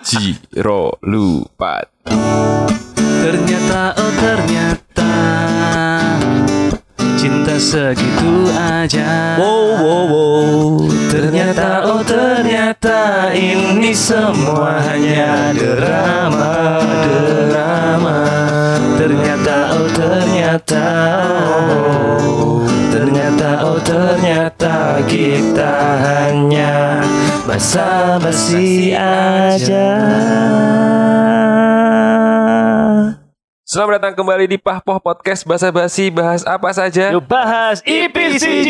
Jiro lupa. Ternyata oh ternyata Cinta segitu aja Wow wow wow. Ternyata oh ternyata Ini semua hanya drama Basa-basi aja Selamat datang kembali di Pahpoh Podcast Basa Basi bahas apa saja. Yuk bahas IPCG.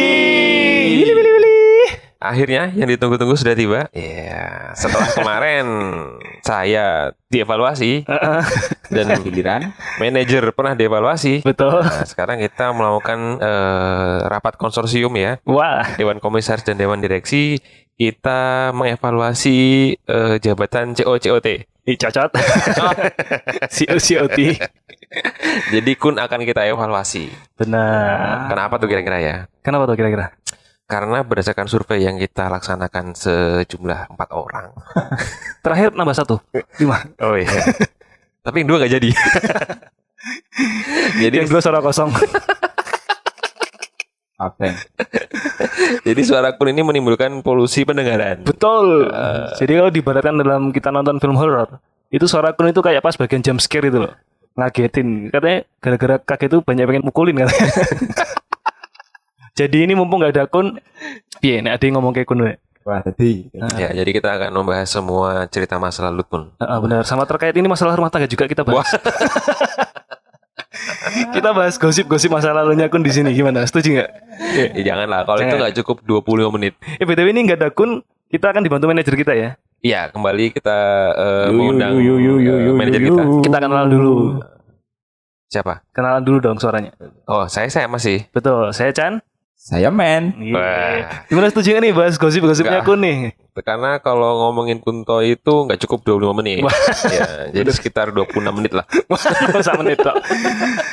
Akhirnya yang ditunggu-tunggu sudah tiba. Iya, setelah kemarin saya dievaluasi dan giliran manajer pernah dievaluasi. Betul. Nah, sekarang kita melakukan eh, rapat konsorsium ya, Wah, Dewan Komisaris dan Dewan Direksi. Kita mengevaluasi eh, jabatan COCOT. ini cocot. COCOT. Jadi Kun akan kita evaluasi. Benar. Kenapa tuh kira-kira ya? Kenapa tuh kira-kira? Karena berdasarkan survei yang kita laksanakan sejumlah empat orang. Terakhir nambah satu. Lima. Oh iya. Tapi yang dua nggak jadi. jadi Yang dua suara kosong. Abeng jadi suara kun ini menimbulkan polusi pendengaran. Betul. Jadi kalau dibaratkan dalam kita nonton film horor, itu suara kun itu kayak pas bagian jump scare itu loh. Ngagetin. Katanya gara-gara kaget itu banyak pengen mukulin katanya. Jadi ini mumpung nggak ada kun, piye nek ada yang ngomong kayak kun we. wah tadi Ya, jadi kita akan membahas semua cerita masa lalu kun. Heeh, benar. Sama terkait ini masalah rumah tangga juga kita bahas. kita bahas gosip-gosip masa lalunya kun di sini gimana? Setuju nggak? Ya, janganlah, kalau itu Jangan. nggak cukup 25 menit. Eh btw ini nggak ada kun, kita akan dibantu manajer kita ya. Iya, kembali kita eh, Yu, yu, mengundang yu, yu, yu, eh, yu, manajer kita. Kita kenalan dulu. Siapa? Kenalan dulu dong suaranya. Oh, saya saya masih. Betul, saya Chan. Saya men Iya. Wah. Gimana setuju nih bahas gosip-gosipnya kun nih? Karena kalau ngomongin Kunto itu nggak cukup 25 menit. ya, jadi sekitar 26 menit lah. Sisa menit tok.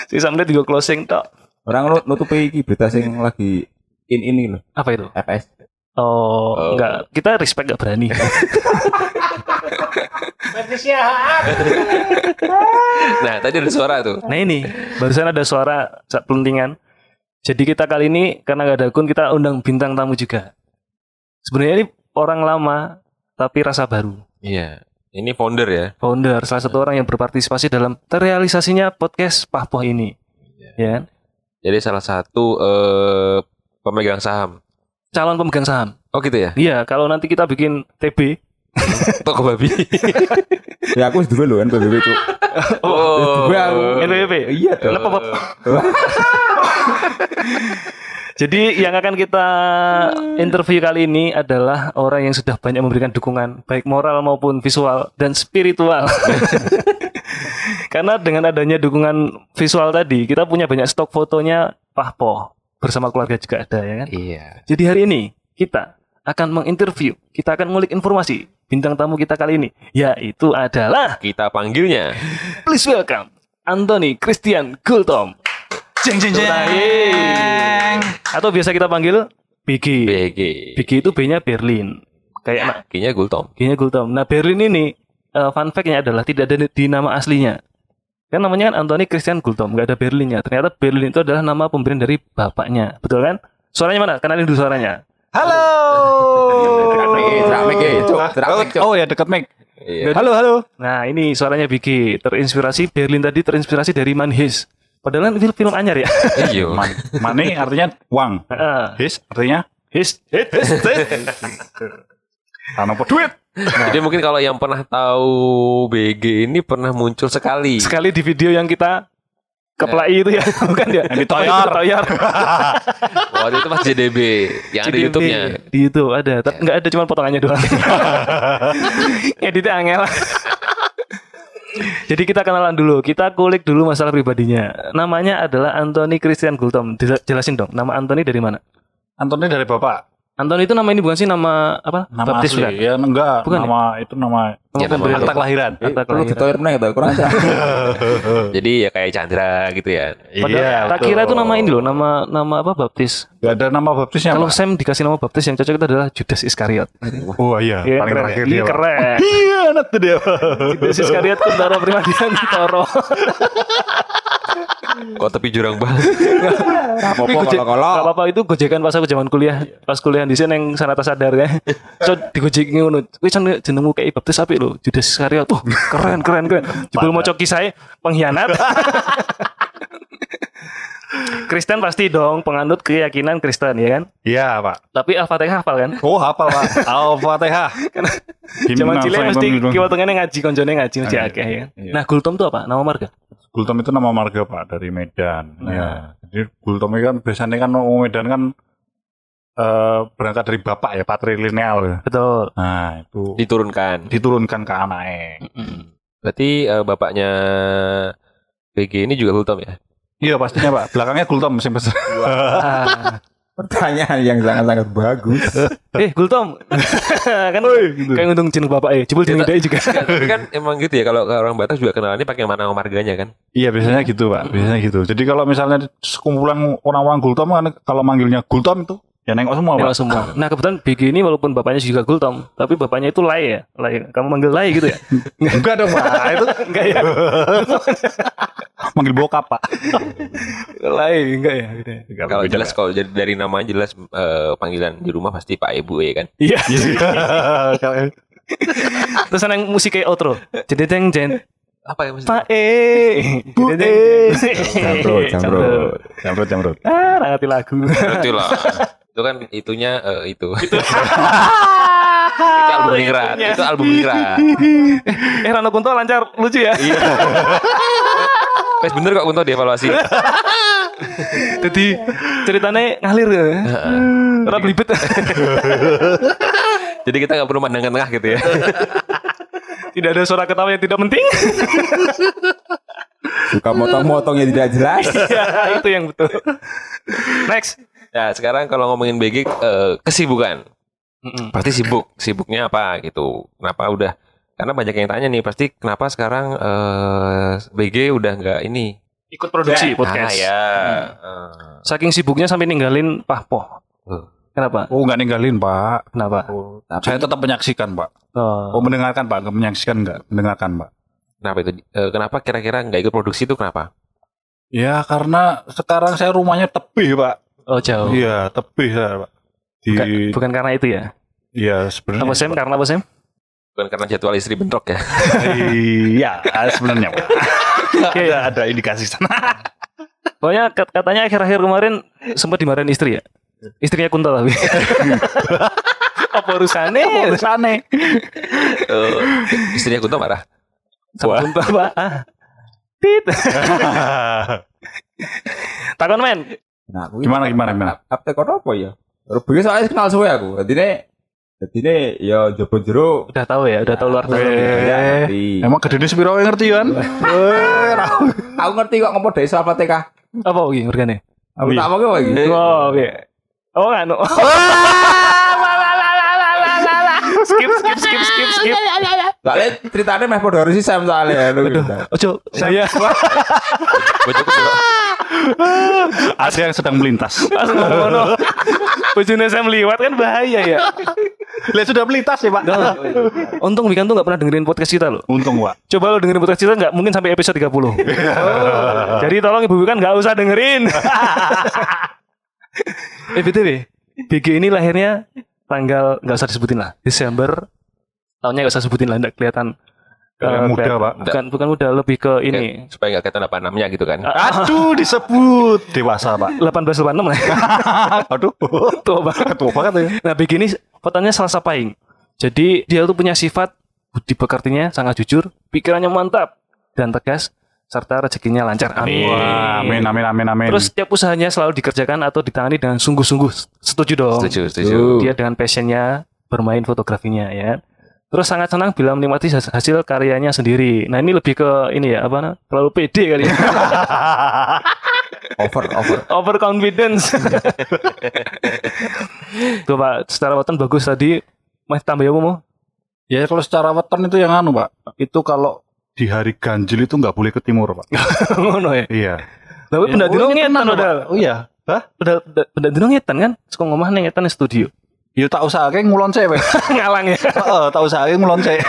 Sisa menit juga closing tok. orang lu nutupi iki berita sing lagi in ini loh Apa itu? FS Oh, Oh. enggak. Kita respect gak berani. Nah, tadi ada suara tuh. Nah ini, barusan ada suara saat pelentingan. Jadi kita kali ini karena gak ada kun kita undang bintang tamu juga. Sebenarnya ini orang lama tapi rasa baru. Iya. Ini founder ya. Founder, salah satu orang yang berpartisipasi dalam terrealisasinya podcast Pahpoh ini. Ya, kan? Jadi salah satu eh, pemegang saham. calon pemegang saham. Oh gitu ya? Iya, kalau nanti kita bikin TB, Toko babi. ya aku dulu loh kan PBB itu oh. Dua aku. NPWP. iya dong Lep, lep. Jadi yang akan kita interview kali ini adalah orang yang sudah banyak memberikan dukungan baik moral maupun visual dan spiritual. Karena dengan adanya dukungan visual tadi, kita punya banyak stok fotonya Pahpo bersama keluarga juga ada ya kan. Iya. Jadi hari ini kita akan menginterview, kita akan ngulik informasi bintang tamu kita kali ini yaitu adalah Kita panggilnya please welcome Anthony Christian Gultom. Jeng jeng jeng. Atau biasa kita panggil BG. BG. BG itu B-nya Berlin. Kayak nah, Kayaknya Gultom. G-nya Gultom. Nah, Berlin ini eh, fun fact-nya adalah tidak ada di nama aslinya. Kan namanya kan Anthony Christian Gultom, nggak ada Berlinnya. Ternyata Berlin itu adalah nama pemberian dari bapaknya. Betul kan? Suaranya mana? Kenalin dulu suaranya. Halo. Mic, Cuk. Oh ya dekat mic. Iya. Halo halo. Nah, ini suaranya BG. Terinspirasi Berlin tadi terinspirasi dari Manhis. Padahal kan film, film anyar ya. Iya. Man, money artinya uang. His artinya His, his, hit. tanah apa duit. Jadi mungkin kalau yang pernah tahu BG ini pernah muncul sekali. Sekali di video yang kita keplai itu ya, bukan ya? Yang ditoyor. Toyor. Waktu itu pas JDB yang ada di YouTube-nya. Di YouTube ada, tapi nggak ada cuma potongannya doang. Editnya angel. Jadi kita kenalan dulu, kita kulik dulu masalah pribadinya. Namanya adalah Anthony Christian Gultom. Jela- Jelasin dong, nama Anthony dari mana? Antoni dari bapak. Anthony itu nama ini bukan sih nama apa? Nama Baptis asli bukan? ya enggak Bukan ya? nama itu nama Nama Ya, nama akta kelahiran. Akta Perlu kelahiran. ditoir meneh gitu, kurang aja. Jadi ya kayak Chandra gitu ya. Padahal Iya, tak kira itu nama ini loh, nama nama apa baptis. Gak ada nama baptisnya. Kalau. Sam dikasih nama baptis yang cocok itu adalah Judas Iskariot. Oh iya, Iya, paling keren. terakhir Iya, dia. Keren. Iya, anak tuh dia. Judas Iskariot Kuntara Primadian Toro. Kok tepi jurang banget. Apa-apa Gak kalau-kalau. apa-apa itu gojekan pas aku zaman kuliah. Pas kuliah di sini yang sanata sadar ya. So digojeki ngono. Kuwi jenengmu kayak baptis apik lho, Judas Iskariot. Tuh, keren keren keren. Jebul maca kisah pengkhianat. Kristen pasti dong penganut keyakinan Kristen ya kan. Iya, Pak. Tapi Al-Fatihah hafal kan? Oh, hafal, Pak. Al-Fatihah. Zaman cilik mesti kiwa kiwat. tengene ngaji koncone ngaji mesti Ah, akeh ya. kan? iya. Nah, Gultom itu apa? Nama marga? Gultom itu nama marga, Pak, dari Medan. Nah. Ya. Jadi Gultom itu kan biasanya kan orang Medan kan eh, berangkat dari bapak ya, patrilineal ya. Betul. Nah, itu Diturunkan. diturunkan ke anaknya. Berarti eh, bapaknya BG ini juga Hultom ya? Iya, pastinya, Pak. Belakangnya Gultom mesin besar. Pertanyaan yang sangat-sangat bagus. eh, Gultom. kan kayak untung jeneng bapak eh. Jebul jeneng dia juga. Tapi kan emang gitu ya kalau orang Batak juga kenalannya pakai nama marganya kan? Iya, biasanya gitu, Pak. Biasanya gitu. Jadi kalau misalnya sekumpulan orang-orang Gultom kan kalau manggilnya Gultom itu ya nengok semua, Nengok Pak. semua. Nah kebetulan BG ini walaupun bapaknya juga Gultom, tapi bapaknya itu Lai ya. Lai. Kamu manggil Lai gitu ya? Enggak dong, Pak. Itu enggak ya? manggil bokap, Pak. Lai enggak ya? Gitu ya. Kalau jelas kalau jadi dari namanya jelas eh, panggilan di rumah pasti Pak Ibu ya kan? Iya. Kalau- Terus ada yang musik kayak outro. Jadi jeng jeng. Apa ya maksudnya? Pak E. Bu E. Jamrut, jamrut. Jamrut, jamrut. Ah, ngerti lagu. Berarti lah. Itu kan itunya eh, itu. itu album Ningrat. Itu album Ningrat. eh Rano Kunto lancar lucu ya. Iya. Wes bener kok untuk dievaluasi. Jadi ceritanya ngalir ya. Ora belibet. Jadi kita nggak perlu mandang ke tengah gitu ya. Tidak ada suara ketawa yang tidak penting. Suka motong-motong yang tidak jelas. ya, itu yang betul. Next. Nah sekarang kalau ngomongin BG eh, kesibukan. Pasti sibuk. Sibuknya apa gitu? Kenapa udah? Karena banyak yang tanya nih. Pasti kenapa sekarang eh, BG udah nggak ini? Ikut produksi podcast. Ah, ya. Saking sibuknya sampai ninggalin Pahpo. Eh. Kenapa? Oh, enggak ninggalin, Pak. Kenapa? Saya tetap menyaksikan, Pak. Oh. Oh, mendengarkan, Pak. Menyaksikan enggak? Mendengarkan, Pak. Kenapa itu? Eh, kenapa kira-kira nggak ikut produksi itu kenapa? Ya, karena sekarang saya rumahnya tebih, Pak. Oh jauh. Iya, tebih saya, Pak. Di Bukan, bukan karena itu ya. Iya, sebenarnya. Apa Sam? Karena apa Sam? Bukan karena jadwal istri bentrok ya? Iya, sebenarnya, Pak. ada, ada indikasi sana. Pokoknya kat- katanya akhir-akhir kemarin sempat dimarahin istri ya. Istrinya Kunto tapi. apa urusannya? Urusannya. Eh, istrinya Kunto marah. Sama Kunto apa? Ah. Tit. Takon men. Nah, aku Gimana, gimana, gimana? Aptek apa ya? Rubiknya soalnya kenal suwe aku. Jadi ini, jadi ini ya jobo jero. Udah tahu ya, udah tahu luar dalam. Eh, Ngerti. Emang gede sepiro yang ngerti kan? Eh, Aku ngerti kok ngomong dari Salva TK. Apa lagi organe? Aku tak mau lagi. Oh, oke. Oh, kan. skip, skip, skip, skip, skip. Soalnya ceritanya meh podo harus si Sam soalnya. Aduh. Ojo, saya Bojoku. Ada yang sedang melintas. Bojone saya meliwat kan bahaya ya. Lihat sudah melintas ya, Pak. Untung Wikan tuh gak pernah dengerin podcast kita loh. Untung, Pak. Coba lo dengerin podcast kita nggak mungkin sampai episode 30. Oh, jadi tolong Ibu Wikan nggak usah dengerin. eh BTW, BG ini lahirnya tanggal nggak usah disebutin lah. Desember tahunnya nggak usah sebutin lah, nggak kelihatan. Yang eh, muda, Pak. Bukan bukan muda, lebih ke ini. Supaya nggak kelihatan apa namanya gitu kan. Aduh, disebut dewasa, Pak. 1886 lah. Aduh, Tua banget. tua banget ya. Nah, BG ini fotonya Selasa Pahing. Jadi dia tuh punya sifat budi pekertinya sangat jujur, pikirannya mantap dan tegas, serta rezekinya lancar. Amin. Wah, amin, amin, amin, amin. Terus setiap usahanya selalu dikerjakan atau ditangani dengan sungguh-sungguh. Setuju dong. Setuju, setuju. Dia dengan passionnya bermain fotografinya ya. Terus sangat senang bila menikmati has- hasil karyanya sendiri. Nah ini lebih ke ini ya apa namanya? terlalu pede kali ya. over over. Overconfidence. Tuh Pak, secara weton bagus tadi. Mas tambah ya mau? Ya kalau secara weton itu yang anu pak, itu kalau di hari ganjil itu nggak boleh ke timur pak. Ngono ya. iya. Tapi benda dino Oh, ini ngetan. Oh iya. Hah? Benda benda dino ngetan kan? Suka ngomah nih ngetan di studio. Ya tak usah kayak ngulon cewek. Ngalang ya. Heeh, tak usah kayak ngulon cewek.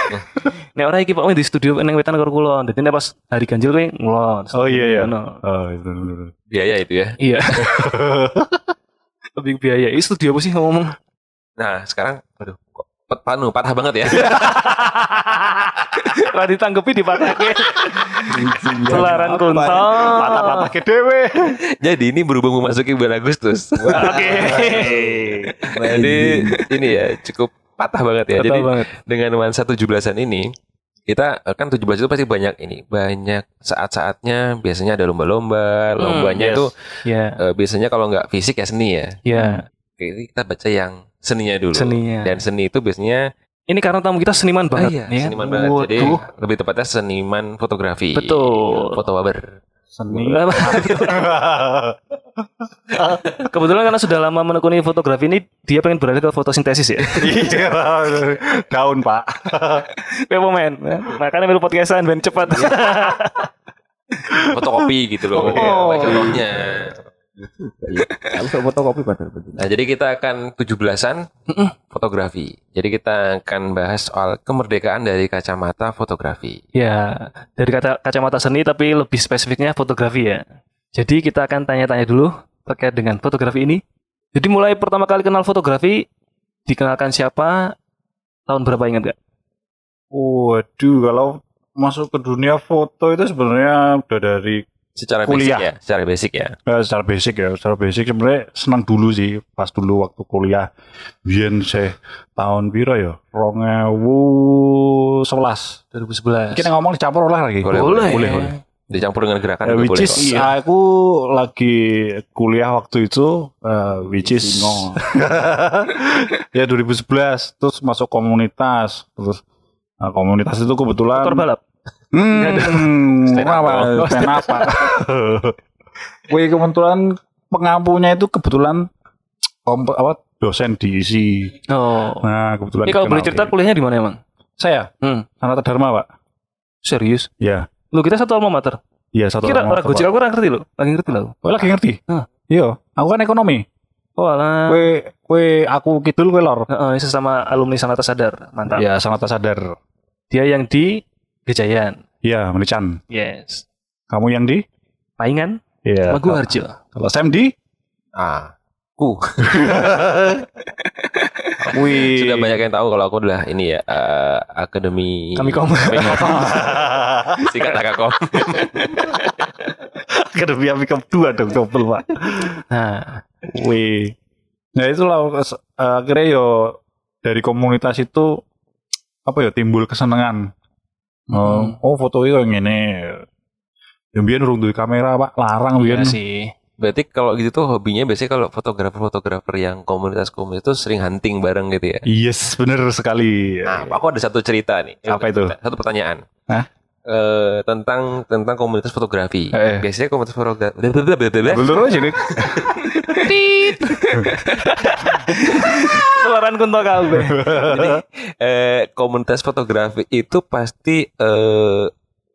Nek ora iki pokoknya di studio neng wetan karo kula. Dadi nek pas hari ganjil kowe ngulon. Oh iya iya. Ngono. Oh itu bener. Biaya itu ya. Iya. Lebih biaya. Ini studio apa sih ngomong? Nah, sekarang aduh panu patah banget ya. Ora ditanggepi dipatahke. Selaran kunto. Patah-patah ke dewe. Jadi ini berhubung memasuki bulan Agustus. Oke. Jadi ini ya cukup patah banget ya. Patah Jadi banget. dengan nuansa 17-an ini kita eh, kan 17 itu pasti banyak ini, banyak saat-saatnya biasanya ada lomba-lomba, lombanya yes. itu Ya. eh, biasanya kalau nggak fisik ya seni ya. Ya. Jadi kita baca yang seninya dulu. Seninya. Dan seni itu biasanya Ini karena tamu kita seniman ah, banget. iya, ya seniman banget. Jadi Waduh. lebih tepatnya seniman fotografi. Betul. Foto waber. Seni. Kebetulan karena sudah lama menekuni fotografi ini, dia pengen beralih ke fotosintesis ya. Iya. Daun pak. Kayak pemain. Makanya baru podcastan ben cepat. Fotokopi gitu loh. Oh. Baca. Sok fotokopi padahal betul. Nah, jadi kita akan 17-an fotografi. Jadi kita akan bahas soal kemerdekaan dari kacamata fotografi. ya, dari kata kacamata seni tapi lebih spesifiknya fotografi ya. Jadi kita akan tanya-tanya dulu terkait dengan fotografi ini. Jadi mulai pertama kali kenal fotografi, dikenalkan siapa, tahun berapa ingat gak? Waduh, kalau masuk ke dunia foto itu sebenarnya udah dari Secara Kuliah. basic ya, secara basic ya. eh, secara basic ya, secara basic sebenarnya senang dulu sih pas dulu waktu kuliah. Biyen saya tahun piro ya? 2011. 2011. Kita ngomong dicampur lah lagi. Boleh, boleh. boleh, boleh. Dicampur dengan gerakan Eh, juga which boleh is kok. Iya. aku lagi kuliah waktu itu eh, which is ya 2011 terus masuk komunitas terus nah, komunitas itu kebetulan Motor balap. Hmm, Stand up apa stand up Pak. Wih kebetulan pengampunya itu kebetulan komp- apa dosen diisi Oh. nah kebetulan Ini kalau boleh cerita kuliahnya di mana emang? saya Hmm. Sanata Dharma pak Serius? ya Lu kita satu alma mater. iya satu Kira alma orang mater, gojek Pak. aku orang ngerti lo. Lagi ngerti aku. Oh, lagi ngerti Hah. iya aku kan ekonomi Oh alah. kue kue aku kidul kue lor Heeh, sesama alumni Sanata Sadar. Mantap. ya Sanata sadar Dia yang di Gejayan. Iya, Merican. Yes. Kamu yang di? Paingan, Iya. Magu Harjo. Kalau Sam di? Ah, ku. Wih. Sudah banyak yang tahu kalau aku adalah ini ya eh, akademi Kami kom. Sikat Akakom. Akademi Amikom 2 dong, double, Pak. Nah, Wih. Nah, itulah eh, akhirnya yo dari komunitas itu apa ya timbul kesenangan. Oh, Hmm. oh foto itu yang ini. Yang biar urung duwe kamera, Pak. Larang iya biar. sih. Berarti kalau gitu tuh hobinya biasanya kalau fotografer-fotografer yang komunitas-komunitas itu sering hunting bareng gitu ya. Yes, bener sekali. Nah, aku ada satu cerita nih. Apa itu? Satu pertanyaan. Hah? Eh, tentang tentang komunitas fotografi. Eh. Biasanya komunitas fotografi. Betul aja nih. Keluaran kunto kabeh. Jadi eh, komunitas fotografi itu pasti eh,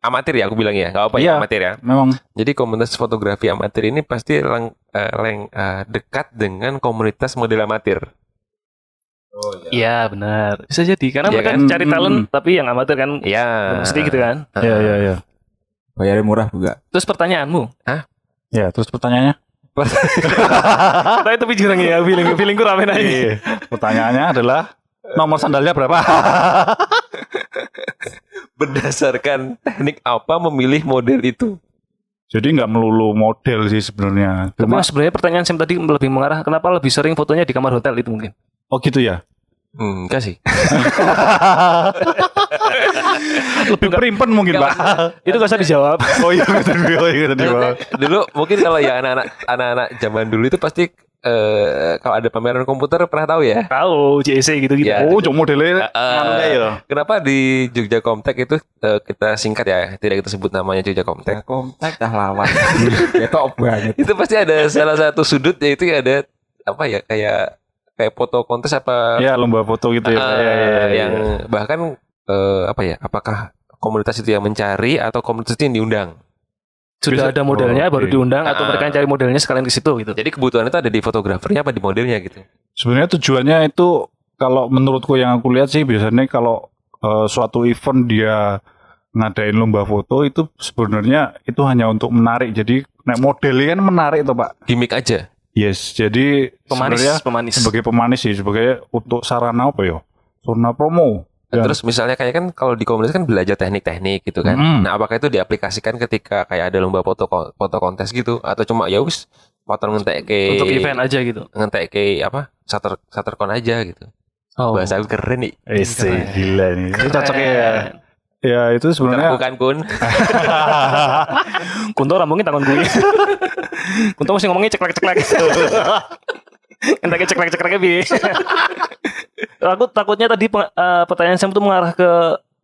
amatir ya aku bilang ya, nggak apa ya Iya. amatir ya. Memang Jadi komunitas fotografi amatir ini pasti lang, eh, leng- eh, dekat dengan komunitas model amatir. Iya, benar. Bisa jadi karena Iya mereka kan? cari talent Hmm. tapi yang amatir kan Iya. mesti gitu kan. Iya, iya, iya. Bayarnya murah juga. Terus pertanyaanmu, Ya, terus pertanyaannya? tapi tapi jarang ya feeling feelingku rame aja. Iya. Pertanyaannya adalah nomor sandalnya berapa? Berdasarkan teknik apa memilih model itu? Jadi nggak melulu model sih sebenarnya. Tapi Cuma mas, sebenarnya pertanyaan Sam tadi lebih mengarah kenapa lebih sering fotonya di kamar hotel itu mungkin. Oh gitu ya. Hmm, kasih. Lebih perimpen mungkin, Pak. Itu gak usah dijawab. Oh iya, gitu, oh iya, gitu, Pak. dulu mungkin kalau ya anak-anak anak-anak zaman dulu itu pasti eh kalau ada pameran komputer pernah tahu ya? Tahu JC gitu-gitu. Ya. Oh, cuma modelnya kayak ya. Kenapa di Jogja Comtek itu eh, kita singkat ya, tidak kita sebut namanya Jogja Comtek. Teh kontak dah lawan. Ketok banget. itu pasti ada salah satu sudut yaitu ada apa ya kayak kayak foto kontes apa Ya, lomba foto gitu ya. eh, Iya, iya, iya, yang bahkan eh, apa ya? Apakah komunitas itu yang mencari atau komunitas itu yang diundang? Sudah Bisa- ada modelnya oh, baru diundang atau Ah. mereka yang cari modelnya sekalian ke situ gitu. Jadi kebutuhan itu ada di fotografernya apa di modelnya gitu? Sebenarnya tujuannya itu kalau menurutku yang aku lihat sih biasanya kalau eh, suatu event dia ngadain lomba foto itu sebenarnya itu hanya untuk menarik. Jadi nek modelnya kan menarik tuh Pak. Gimik aja. Yes, jadi Pemanis, pemanis. sebagai pemanis sih sebagai untuk sarana apa ya? Sarana promo. Nah, Ya. Terus misalnya kayak kan kalau di komunitas kan belajar teknik-teknik gitu kan. Mm. Nah, apakah itu diaplikasikan ketika kayak ada lomba foto foto kontes gitu atau cuma ya wis foto ngentek ke Untuk event aja gitu. ngentek ke apa? Shutter shuttercon aja gitu. Oh. Bahasa aku keren nih. Eh, gila ini. Ini cocoknya ya. Ya itu sebenarnya Bukan kun. Kunto rambungnya tangan gue. Kunto masih ngomongnya ceklek-ceklek. Entaknya ceklek-cekleknya bi. Aku takutnya tadi eh, pertanyaan saya itu mengarah ke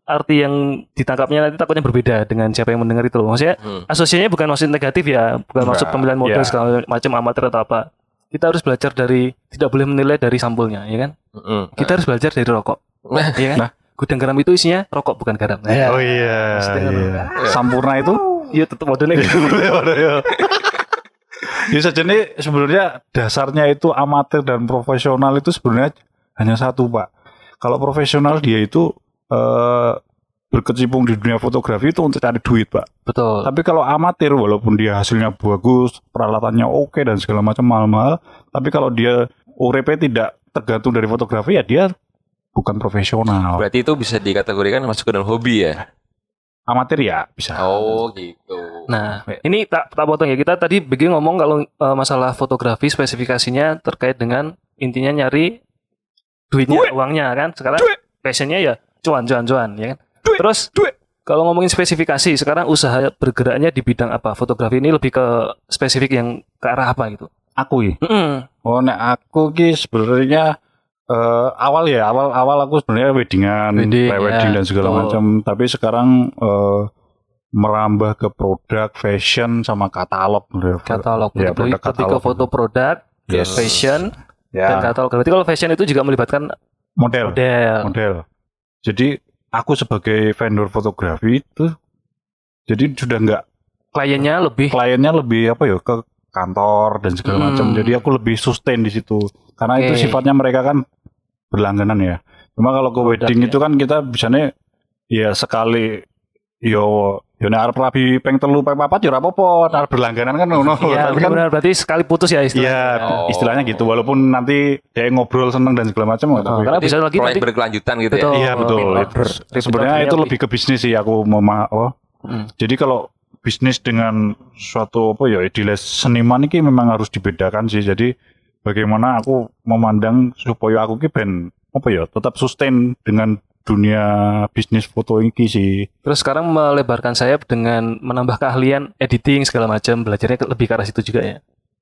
arti yang ditangkapnya nanti takutnya berbeda dengan siapa yang mendengar itu loh. Maksudnya Hmm. asosiasinya bukan maksud negatif ya, bukan Enggak, maksud pemilihan model ya. segala macam amatir atau apa. Kita harus belajar dari tidak boleh menilai dari sampulnya, ya kan? Mm-mm. Kita harus belajar dari rokok, Nah, ya kan? Nah. Gudang garam itu isinya rokok bukan garam. Ya. Oh iya, kan- iya. Sampurna itu Iya tetap modelnya gitu. Ya saja sebenarnya dasarnya itu amatir dan profesional itu sebenarnya hanya satu pak. Kalau profesional dia itu eh, berkecimpung di dunia fotografi itu untuk cari duit pak. Betul. Tapi kalau amatir walaupun dia hasilnya bagus, peralatannya oke dan segala macam mahal-mahal, tapi kalau dia URP tidak tergantung dari fotografi ya dia bukan profesional. berarti itu bisa dikategorikan masuk ke dalam hobi ya. Amatir ya bisa. Oh, gitu. Nah, ini tak tak potong ya. Kita tadi begini ngomong kalau eh, masalah fotografi spesifikasinya terkait dengan intinya nyari duitnya, uangnya kan. Sekarang passionnya ya cuan, cuan, cuan, ya kan. Terus kalau ngomongin spesifikasi, sekarang usaha bergeraknya di bidang apa? Fotografi ini lebih ke spesifik yang ke arah apa gitu? Aku ya. Mm-mm. Oh, nek aku ki sebenarnya eh, awal ya, awal awal aku sebenarnya weddingan, Wedding, ya, dan segala macam. Tapi sekarang eh, merambah ke produk, fashion sama katalog. Katalog. Ya, produk lebih ke katalog. foto produk, Yes. fashion, dan Ya, katalog. Berarti kalau fashion itu juga melibatkan model, model. model. Jadi aku sebagai vendor fotografi itu, jadi sudah nggak Kliennya lebih kliennya lebih apa ya ke kantor dan segala Hmm. macam. Jadi aku lebih sustain di situ. Karena itu Oke. sifatnya mereka kan berlangganan ya. Cuma kalau ke Produk, wedding ya. itu kan kita bisanya ya sekali yo yo nek arep rabi peng telu peng papat yo ora apa-apa, arep berlangganan kan ngono. Iya, Tapi kan benar berarti sekali putus ya istilahnya. Iya, Oh. istilahnya gitu. Walaupun nanti dia ngobrol seneng dan segala macam. Oh, tapi- karena bisa lagi proyek nanti berkelanjutan gitu Betul. ya. Iya betul. Repeat Sebenarnya itu lebih. lebih ke bisnis sih aku mau ma- oh. Hmm. Jadi kalau bisnis dengan suatu apa ya idealis seniman ini memang harus dibedakan sih. Jadi bagaimana aku memandang supaya aku ki ben apa ya tetap sustain dengan dunia bisnis foto ini sih. Terus sekarang melebarkan sayap dengan menambah keahlian editing segala macam, belajarnya lebih ke arah situ juga ya.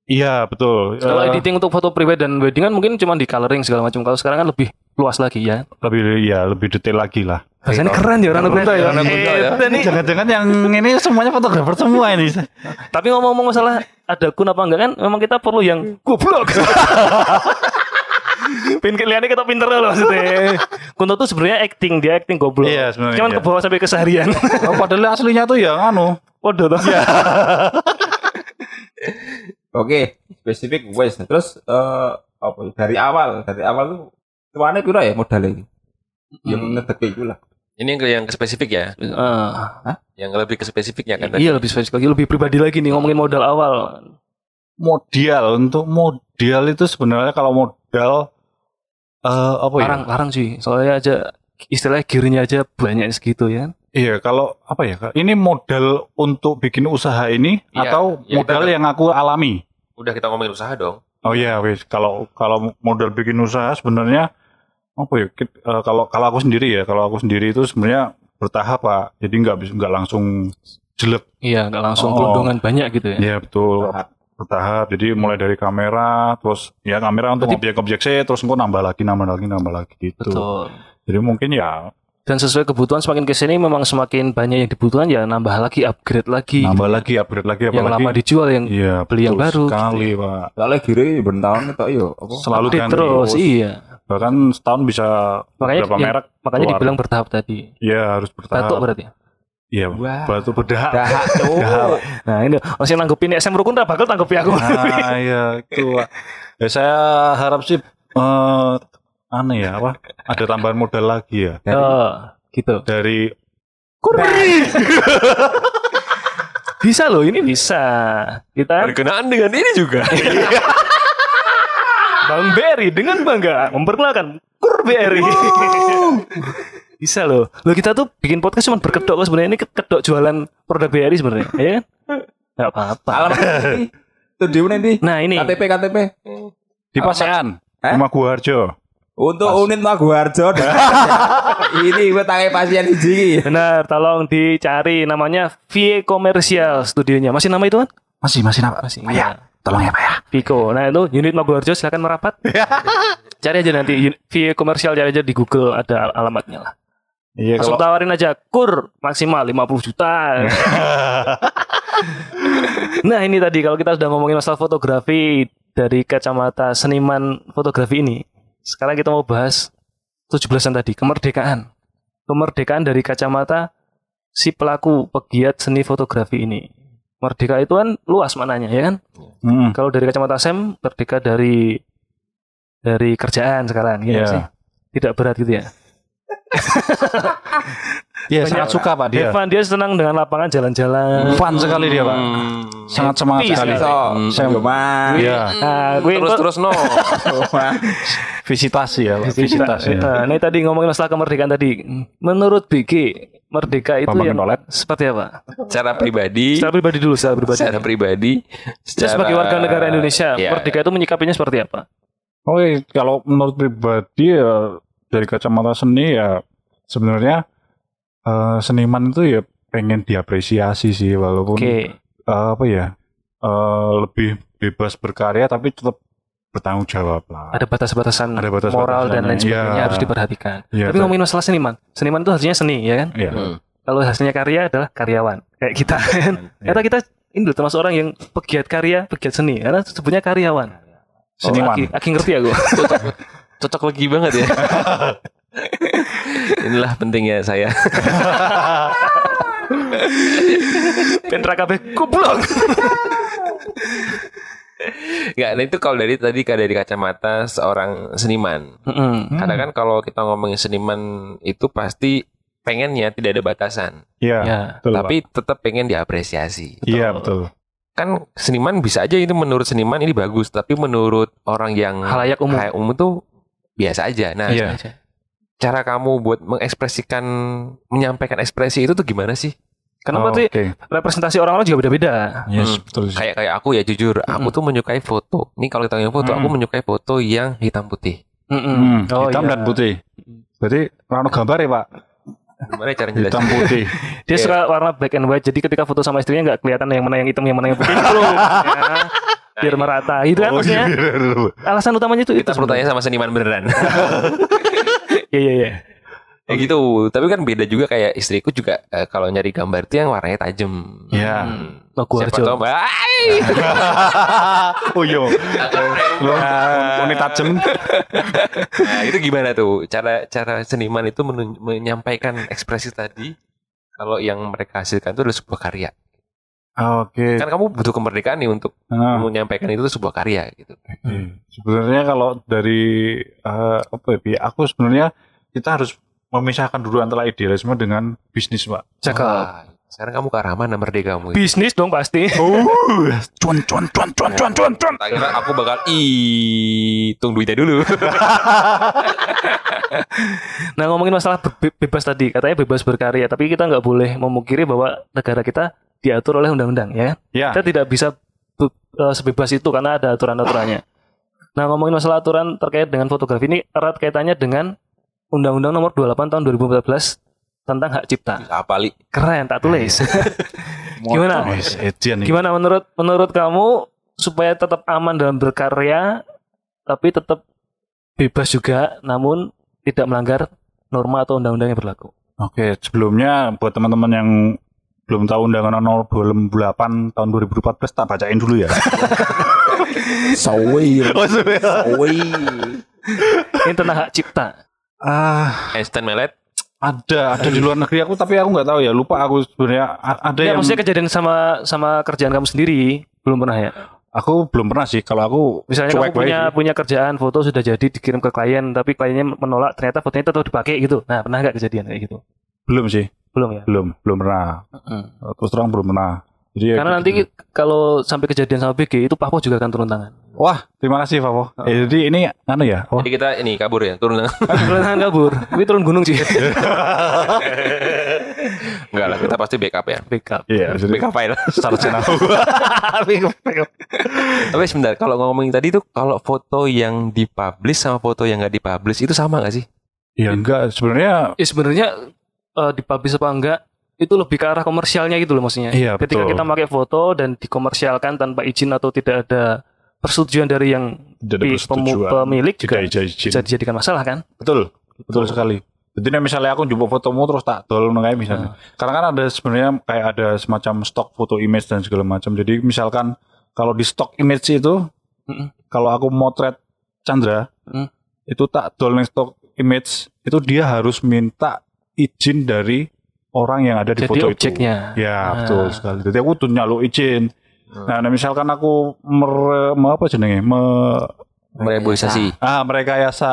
Iya betul. Kalau Eh, editing untuk foto pribadi dan wedding kan mungkin cuma di coloring segala macam. Kalau sekarang kan lebih luas lagi ya. lebih ya lebih detail lagi lah. Rasanya keren ya orang Kunto ya. Rano Kunto ya. Jangan-jangan yang ini semuanya fotografer semua ini. Tapi ngomong-ngomong masalah ada kun apa enggak kan, memang kita perlu yang goblok. Pin kelihatannya kita pinter loh maksudnya. Kunto tuh sebenarnya acting, dia acting goblok. Iya, sebenarnya, Cuman iya. ke bawah sampai keseharian. Oh, padahal aslinya tuh ya anu. Waduh tuh. Oke, spesifik wes. Terus eh apa dari awal, dari awal tuh tuane piro ya modalnya ini? Yang Hmm. ngedek itu lah. Ini yang, yang ke spesifik ya. Eh, Yang lebih ke spesifiknya kan. iya lebih spesifik lagi, lebih pribadi lagi nih ngomongin modal awal. Modal untuk modal itu sebenarnya kalau modal eh apa ya? Larang, larang sih. Soalnya aja istilahnya gearnya aja banyak segitu ya. Iya, kalau apa ya? Kak? Ini modal untuk bikin usaha ini Iya, atau iya, modal kita- yang aku alami? Udah kita ngomongin usaha dong. Oh iya, wes. Kalau kalau modal bikin usaha sebenarnya apa ya? eh, kalau kalau aku sendiri ya, kalau aku sendiri itu sebenarnya bertahap pak. Jadi nggak bisa nggak langsung jelek. Iya, nggak langsung Oh. gelondongan banyak gitu ya. Iya betul. Tahap. bertahap. Jadi mulai dari kamera, terus ya kamera untuk objek-objek sih, terus engko nambah lagi, nambah lagi, nambah lagi gitu. Betul. Jadi mungkin ya Dan sesuai kebutuhan semakin ke sini memang semakin banyak yang dibutuhkan ya nambah lagi, upgrade lagi. nambah lagi, upgrade lagi, yang apalagi lama dijual yang Iya, beli yang baru, gitu Sekali, Pak. Soalnya gire bertahun itu yo apa? Selalu ganti. terus. Iya. Bahkan setahun bisa Makanya berapa yang- merek. Makanya keluar. dibilang bertahap tadi. Iya, harus bertahap. Batuk berarti. Iya, Wah. batu berdahak. Dahak Dahak. tuh. Nah ini masih nanggepin SM Rukun dah bakal tanggepi aku. Ah, iya, itu. Ya, saya harap sih eh aneh ya, apa? Ada tambahan modal lagi ya Oh, gitu. dari Bisa loh, ini bisa. Kita Berkenaan dengan ini juga. Bang Berry dengan bangga memperkenalkan Kur Berry. bisa loh. Loh kita tuh bikin podcast cuma berkedok kok sebenarnya ini kedok jualan produk BRI sebenarnya, ya kan? Gak apa-apa. Alamat di mana nanti? Nah ini KTP KTP. di Pasean, Eh? rumah Guarjo. Untuk unit Maguwarjo. ini gue tangi pasien hiji. benar, tolong dicari namanya Vie Commercial studionya. Masih nama itu kan? Masih, masih apa? Masih. Ya, iya. Tolong ya Pak ya. Nah itu unit Maguwarjo silakan merapat. cari aja nanti Vie Commercial cari aja di Google ada al- alamatnya lah. Iya, Langsung kalau tawarin aja kur maksimal 50 juta. nah ini tadi kalau kita sudah ngomongin masalah fotografi dari kacamata seniman fotografi ini, sekarang kita mau bahas 17-an tadi kemerdekaan. Kemerdekaan dari kacamata si pelaku pegiat seni fotografi ini. Merdeka itu kan luas maknanya ya kan? Mm, Kalau dari kacamata Sam merdeka dari dari kerjaan sekarang ya Iya. sih? Tidak berat gitu ya. Iya, Banyak- sangat suka Pak dia. Evan dia senang dengan lapangan jalan-jalan. Fun sekali dia, Pak. Hmm. Sangat semangat Happy sekali. So, Hmm. saya. Iya, Nah, Terus terus no. visitasi ya, Pak. Visitasi. ya. Nah, ini tadi ngomongin masalah kemerdekaan tadi. Menurut BG, merdeka itu Bambang yang Nolet. seperti apa? Secara pribadi, Secara pribadi dulu, secara pribadi. secara pribadi, Kita sebagai warga negara Indonesia, ya, merdeka itu menyikapinya seperti apa? Oke, kalau menurut pribadi ya dari kacamata seni ya sebenarnya eh, seniman itu ya pengen diapresiasi sih walaupun Oke. eh, apa ya eh, lebih bebas berkarya tapi tetap bertanggung jawab lah. Ada batas-batasan Ada batas-batasannya. moral dan lain sebagainya Iya. harus diperhatikan. Iya, Tapi ngomongin masalah seniman, seniman itu hasilnya seni, ya kan? Iya. Hmm. Kalau hasilnya karya adalah karyawan, kayak kita kan. Karena kita ini loh, termasuk orang yang pegiat karya, pegiat seni, karena sebutnya karyawan. Seniman. Oh, Aki, Aki ngerti aku. Cocok lagi banget ya. Inilah pentingnya saya. Pentra KB goblok. Enggak, nah itu kalau dari tadi dari kacamata seorang seniman. Mm-mm. Karena kan kalau kita ngomongin seniman itu pasti pengennya tidak ada batasan, Iya. Ya. Betul, tapi tetap pengen diapresiasi. Iya, betul. Kan seniman bisa aja itu menurut seniman ini bagus, tapi menurut orang yang Halayak umum. halayak umum tuh biasa aja. Nah, Iya. cara kamu buat mengekspresikan menyampaikan ekspresi itu tuh gimana sih? Karena Oh, berarti Oke. representasi orang-orang juga beda-beda. Yes, Hmm. betul sih. Kayak kayak aku ya jujur, aku Mm-mm. tuh menyukai foto. Ini kalau kita ngomongin foto, Mm. aku menyukai foto yang hitam putih. Mm-mm. Hmm, Oh, hitam iya. dan putih. Berarti rano gambar ya, Pak? Gimana cara Hitam jelasin? putih. Dia Iya. suka warna black and white. Jadi ketika foto sama istrinya nggak kelihatan yang mana yang hitam, yang mana yang putih. Gitu. Ya. Biar merata. Gitu kan Oh, maksudnya. iya, iya, iya. Alasan utamanya itu itu. Kita perlu tanya sama seniman beneran. Iya iya iya. ya gitu. Tapi kan beda juga kayak istriku juga eh, kalau nyari gambar itu yang warnanya tajam. Iya. Hmm. Oh, gua Siapa oh. Lo unit tajem. Nah, itu gimana tuh cara cara seniman itu menyampaikan ekspresi tadi kalau yang mereka hasilkan itu adalah sebuah karya. Oke. Kan kamu butuh kemerdekaan nih untuk Nah, menyampaikan itu sebuah karya gitu. Hmm. Sebenarnya kalau dari eh, apa ya, aku sebenarnya kita harus memisahkan dulu antara idealisme dengan bisnis, Pak. Cakep. Wah, sekarang kamu ke arah mana merdekamu? Bisnis dong pasti. Oh, cuan cuan cuan cuan cuan cuan cuan. Tak kira aku bakal hitung duitnya dulu. Nah ngomongin masalah be- bebas tadi, katanya bebas berkarya, tapi kita nggak boleh memungkiri bahwa negara kita diatur oleh undang-undang, ya. Ya. Kita tidak bisa eh, sebebas itu karena ada aturan-aturannya. Nah ngomongin masalah aturan terkait dengan fotografi ini erat kaitannya dengan Undang-Undang Nomor 28 Tahun 2014 tentang hak cipta. Apa li? Keren, tak tulis. Gimana? Gimana menurut menurut kamu supaya tetap aman dalam berkarya tapi tetap bebas juga namun tidak melanggar norma atau undang-undang yang berlaku. Oke, sebelumnya buat teman-teman yang belum tahu undangan nomor 28 tahun 2014 tak bacain dulu ya. Sawi. Oh, Sawi. Ini tentang hak cipta. ah, Einstein Melet. ada ada di luar negeri aku tapi aku nggak tahu ya, lupa aku sebenarnya ada Ya, yang maksudnya kejadian sama sama kerjaan kamu sendiri belum pernah ya? aku belum pernah sih kalau aku Misalnya cuek kamu punya baik. punya kerjaan foto sudah jadi dikirim ke klien tapi kliennya menolak ternyata fotonya tetap dipakai gitu. Nah, pernah nggak kejadian kayak gitu? belum sih, Belum ya? belum belum pernah. Terus terang belum pernah. Jadi ya Karena gitu. nanti kalau sampai kejadian sama BG itu Papo juga akan turun tangan. wah terima kasih Pavo. Eh, jadi ini anu ya, oh, Jadi kita ini kabur ya, turun. turun tangan kabur. Tapi turun gunung sih. Enggak lah, kita pasti backup ya. Backup. iya jadi Backup file. sarjana. Tapi sebentar, kalau ngomongin tadi tuh kalau foto yang dipublish sama foto yang nggak dipublish itu sama nggak sih? ya enggak sebenarnya Ya sebenarnya eh, dipublish apa enggak itu lebih ke arah komersialnya gitu loh maksudnya. Iya, Ketika betul. kita pakai foto dan dikomersialkan tanpa izin atau tidak ada persetujuan dari yang persetujuan. pemilik juga bisa dijadikan masalah kan? Betul, betul sekali. Jadi misalnya aku jumpa fotomu terus tak ngono kayak misalnya. Karena kan ada sebenarnya kayak ada semacam stok foto image dan segala macam. Jadi misalkan kalau di stok image itu Mm-mm. kalau aku motret Chandra Mm. itu tak dol ning stok image itu dia harus minta izin dari orang yang ada di Jadi foto objeknya. itu. Ya, Ah. betul sekali. Jadi aku tuh nyaluk izin. Nah, nah, misalkan aku mer, me- apa jenenge? Me, Mereboisasi. ah merekayasa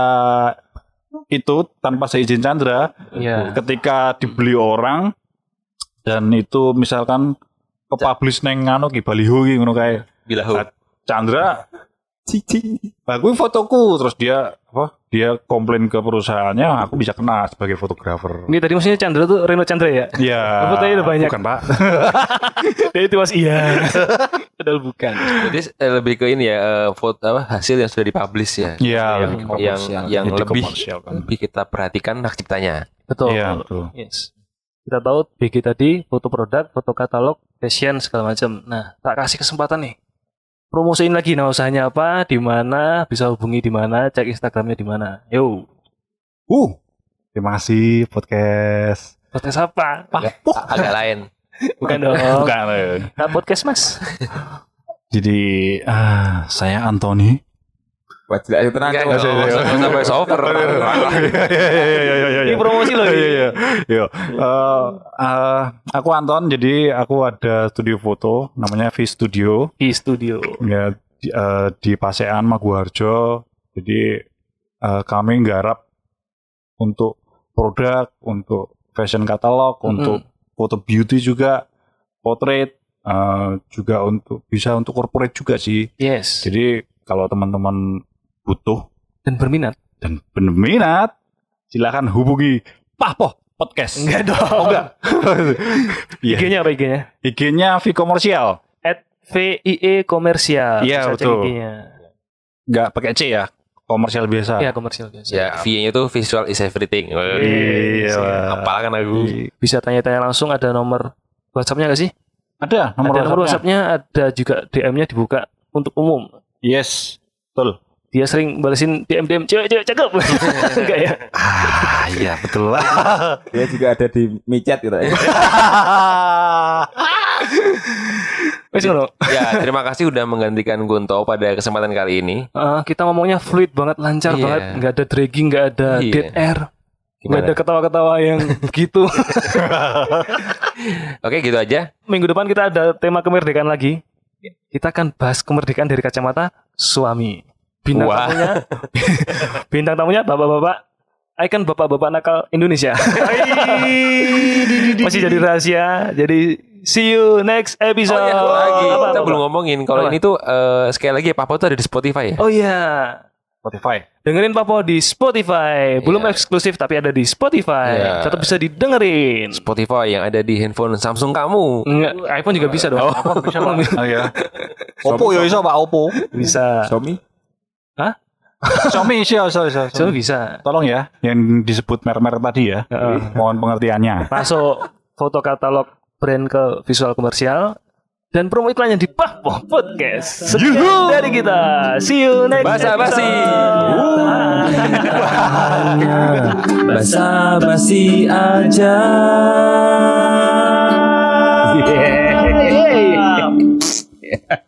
itu tanpa seizin Chandra Iya. ketika dibeli orang dan itu misalkan ke publish neng nganu ki baliho ki ngono kae Bilahu. Chandra cici aku fotoku terus dia apa dia komplain ke perusahaannya aku bisa kena sebagai fotografer Ini tadi maksudnya Chandra tuh Reno Chandra ya? ya Fotonya udah banyak. bukan pak Jadi itu mas iya. Padahal bukan. Jadi eh, lebih ke ini ya eh, foto apa hasil yang sudah dipublish ya. Iya, yang yang yang Jadi lebih kan. lebih kita perhatikan hak ciptanya. Betul. Iya, betul. Yes. Kita tahu BG tadi foto produk, foto katalog, fashion segala macam. Nah, tak kasih kesempatan nih. Promosiin lagi nama usahanya apa, di mana, bisa hubungi di mana, cek Instagramnya di mana. Yo, uh terima kasih podcast podcast apa? Agak, agak lain. Bukan dong. bukan. Nah, podcast mas. jadi ah saya Anthony Buat jelek aja tenang. Enggak, usah sampai over. Ini promosi loh. Iya, iya, iya. Eh, eh, aku Anton, jadi aku ada studio foto, namanya V Studio, Di studio. ya di, eh, di Pasean Maguwarjo. Jadi eh, kami nggarap untuk produk, untuk fashion katalog, untuk foto beauty juga, portrait, eh, juga untuk bisa untuk corporate juga sih. Yes. Jadi kalau teman-teman butuh Dan berminat. dan berminat, silakan hubungi Pahpoh Podcast. Enggak dong. Oh, enggak. Iya. IG-nya apa IG-nya? IG-nya V Komersial. At VIE Komersial. Iya, cek betul. IG-nya. Enggak pakai C ya. Komersial biasa. Iya, komersial biasa. Ya, V-nya itu visual is everything. Iya. Apal kan aku. Bisa tanya-tanya langsung ada nomor WhatsApp-nya nggak sih? Ada nomor ada nomor WhatsApp-nya. WhatsApp-nya, ada juga DM-nya dibuka untuk umum. Yes. Betul. Dia sering balesin DM DM cewek-cewek cakep. Enggak ya? Ah, iya betul lah. Dia juga ada di micet gitu. Wes ngono. Ya, terima kasih udah menggantikan Gunto pada kesempatan kali ini. Eh, kita ngomongnya fluid banget, lancar Iya. banget, nggak ada dragging, nggak ada Iya. dead air, nggak Gimana? ada ketawa-ketawa yang begitu. Oke, gitu aja. Minggu depan kita ada tema kemerdekaan lagi. Kita akan bahas kemerdekaan dari kacamata suami. Bintang Wah. tamunya, bintang tamunya bapak-bapak, ikon bapak-bapak nakal Indonesia. Masih jadi rahasia. Jadi see you next episode. Oh iya, lagi. Apa, Kita apa, belum apa? ngomongin kalau ini tuh eh, sekali lagi Papa tuh ada di Spotify ya. Oh iya. Spotify. Dengerin Papo di Spotify. Belum Iya. eksklusif tapi ada di Spotify. Iya. Tetap bisa didengerin. Spotify yang ada di handphone Samsung kamu. Enggak, iPhone juga bisa dong. Bisa Pak. Ah, iya. Oppo ya iso Pak Oppo. bisa. Xiaomi. Hah? Xiaomi Xiaomi, Xiaomi, Xiaomi. Xiaomi bisa. Tolong ya, yang disebut mer-mer tadi ya. Mohon pengertiannya. Masuk foto katalog brand ke visual komersial dan promo iklannya di Pahpoh Podcast. Sekian dari kita. See you next time. Basa basi. Basa basi aja. Yeah.